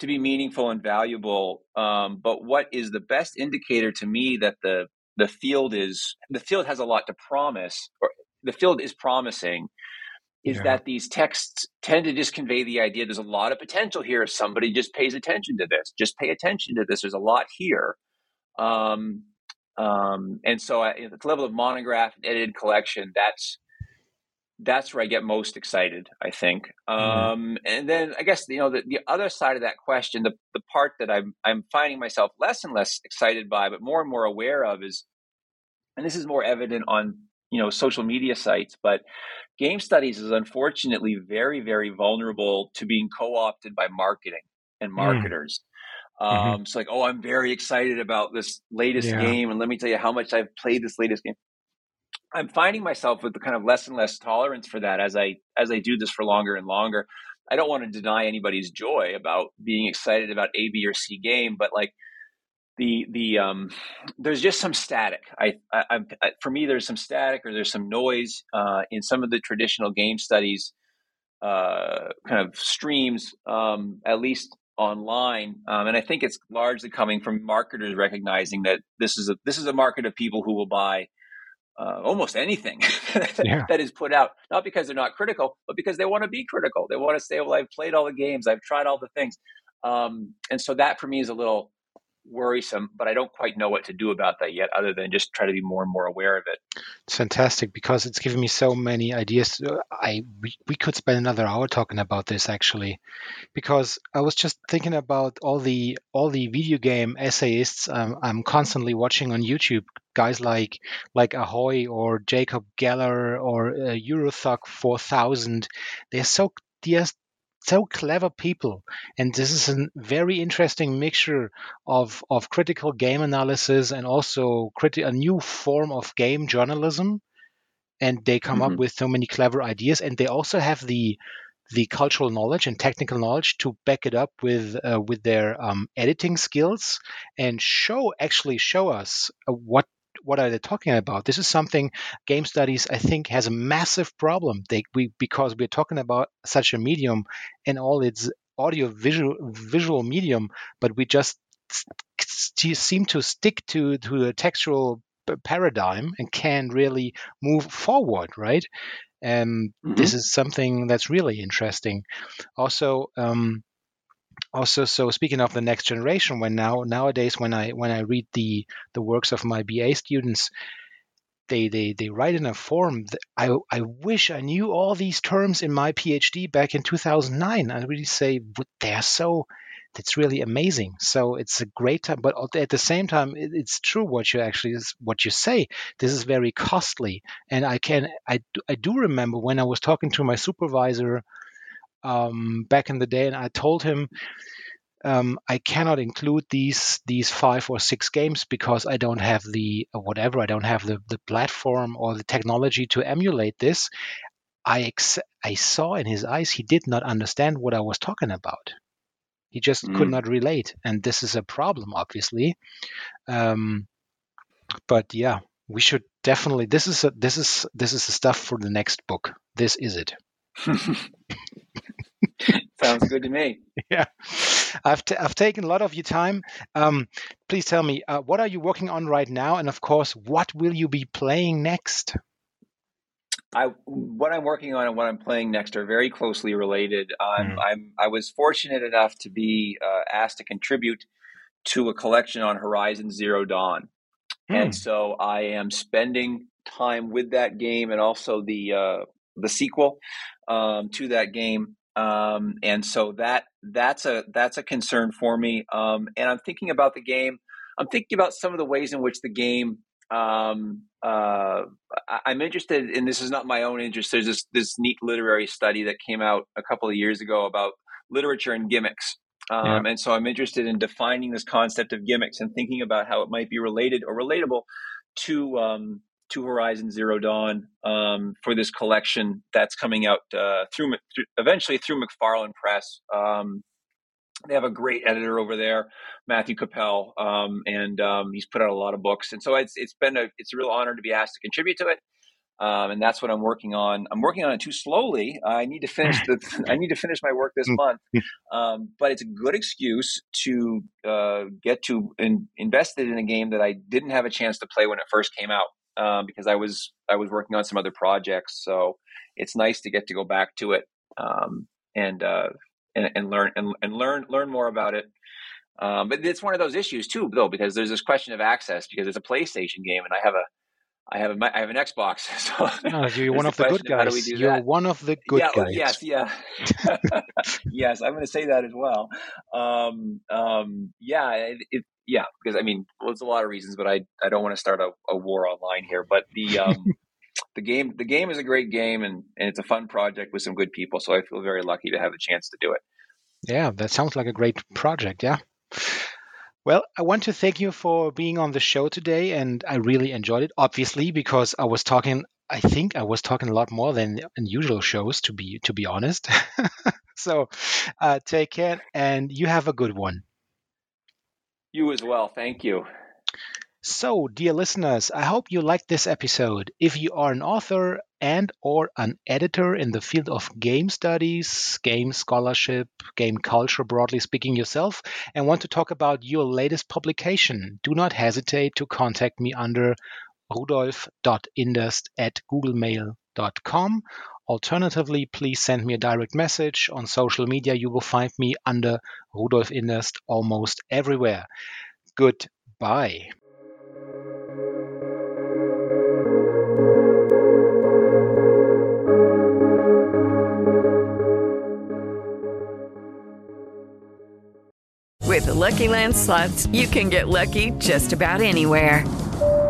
to be meaningful and valuable. Um, but what is the best indicator to me that the the field is the field has a lot to promise, or the field is promising, is yeah. that these texts tend to just convey the idea there's a lot of potential here if somebody just pays attention to this. Just pay attention to this. There's a lot here. Um, um, and so at the level of monograph and edited collection, that's that's where I get most excited, I think. Mm-hmm. Um, and then I guess you know the, the other side of that question, the the part that I'm I'm finding myself less and less excited by, but more and more aware of is, and this is more evident on you know social media sites, but game studies is unfortunately very very vulnerable to being co-opted by marketing and mm. marketers. Mm. Um, mm-hmm. So like, oh, I'm very excited about this latest yeah. game, and let me tell you how much I've played this latest game. I'm finding myself with the kind of less and less tolerance for that as I as I do this for longer and longer. I don't want to deny anybody's joy about being excited about A, B, or C game, but like the the um, there's just some static. I, I, I, for me there's some static or there's some noise uh, in some of the traditional game studies uh, kind of streams, um, at least online, um, and I think it's largely coming from marketers recognizing that this is a this is a market of people who will buy uh, almost anything yeah. that is put out, not because they're not critical, but because they want to be critical. They want to say, well, I've played all the games, I've tried all the things. Um, and so that for me is a little worrisome, but I don't quite know what to do about that yet, other than just try to be more and more aware of it. It's fantastic because it's given me so many ideas. I we, we could spend another hour talking about this actually, because I was just thinking about all the all the video game essayists um, I'm constantly watching on YouTube. Guys like like Ahoy or Jacob Geller or uh, Eurothug 4000, they're so they're so clever people. And this is a very interesting mixture of, of critical game analysis and also criti- a new form of game journalism. And they come mm-hmm. up with so many clever ideas. And they also have the the cultural knowledge and technical knowledge to back it up with uh, with their um, editing skills and show actually show us uh, what what are they talking about? This is something game studies I think has a massive problem. They we because we're talking about such a medium and all its audio visual visual medium, but we just seem to stick to to a textual paradigm and can really move forward, right? And mm-hmm. this is something that's really interesting. Also, um, also so speaking of the next generation when now nowadays when i when i read the the works of my ba students they they they write in a form that i i wish i knew all these terms in my phd back in 2009 i really say they're so it's really amazing. So it's a great time but at the same time it's true what you actually what you say. This is very costly. And i can i, I do remember when i was talking to my supervisor um, back in the day, and I told him um, I cannot include these these five or six games because I don't have the whatever I don't have the the platform or the technology to emulate this. I ex- I saw in his eyes he did not understand what I was talking about. He just mm. could not relate, and this is a problem, obviously. Um, but yeah, we should definitely. This is a, this is this is the stuff for the next book. This is it. Sounds good to me. Yeah, I've t- I've taken a lot of your time. Um, please tell me uh, what are you working on right now, and of course, what will you be playing next? I what I'm working on and what I'm playing next are very closely related. I'm, mm. I'm I was fortunate enough to be uh, asked to contribute to a collection on Horizon Zero Dawn, mm. and so I am spending time with that game and also the uh, the sequel um, to that game. Um, and so that that's a that's a concern for me. Um, and I'm thinking about the game. I'm thinking about some of the ways in which the game um, uh, I, am interested, and this is not my own interest. There's this this neat literary study that came out a couple of years ago about literature and gimmicks. Um, yeah. And so I'm interested in defining this concept of gimmicks and thinking about how it might be related or relatable to um, to Horizon Zero Dawn um, for this collection that's coming out uh, through, through, eventually through McFarland Press. Um, they have a great editor over there, Matthew Capel, um, and um, he's put out a lot of books. And so it's it's been a it's a real honor to be asked to contribute to it. Um, and that's what I'm working on. I'm working on it too slowly. I need to finish the. I need to finish my work this month, um, but it's a good excuse to uh, get to in, invested in a game that I didn't have a chance to play when it first came out um, because I was I was working on some other projects. So it's nice to get to go back to it um, and uh, and, and learn and, and learn learn more about it. Um, but it's one of those issues too, though, because there's this question of access because it's a PlayStation game, and I have a I have a I have an Xbox. So no, you're one of the good guys. You're that? one of the good yeah, guys. Yes, yeah, yes. I'm going to say that as well. Um, um, yeah, it, it, yeah, because I mean, well, there's a lot of reasons, but I I don't want to start a, a war online here. But the um, the game the game is a great game and, and it's a fun project with some good people. So I feel very lucky to have a chance to do it. Yeah, that sounds like a great project. Yeah. Well, I want to thank you for being on the show today, and I really enjoyed it. Obviously, because I was talking, I think I was talking a lot more than in usual shows, to be to be honest. so, uh, take care, and you have a good one. You as well. Thank you. So, dear listeners, I hope you liked this episode. If you are an author and or an editor in the field of game studies, game scholarship, game culture broadly speaking yourself and want to talk about your latest publication, do not hesitate to contact me under rudolf.inderst at googlemail.com. Alternatively, please send me a direct message on social media. You will find me under Rudolf Inderst almost everywhere. Goodbye. With the Lucky Land slots, you can get lucky just about anywhere.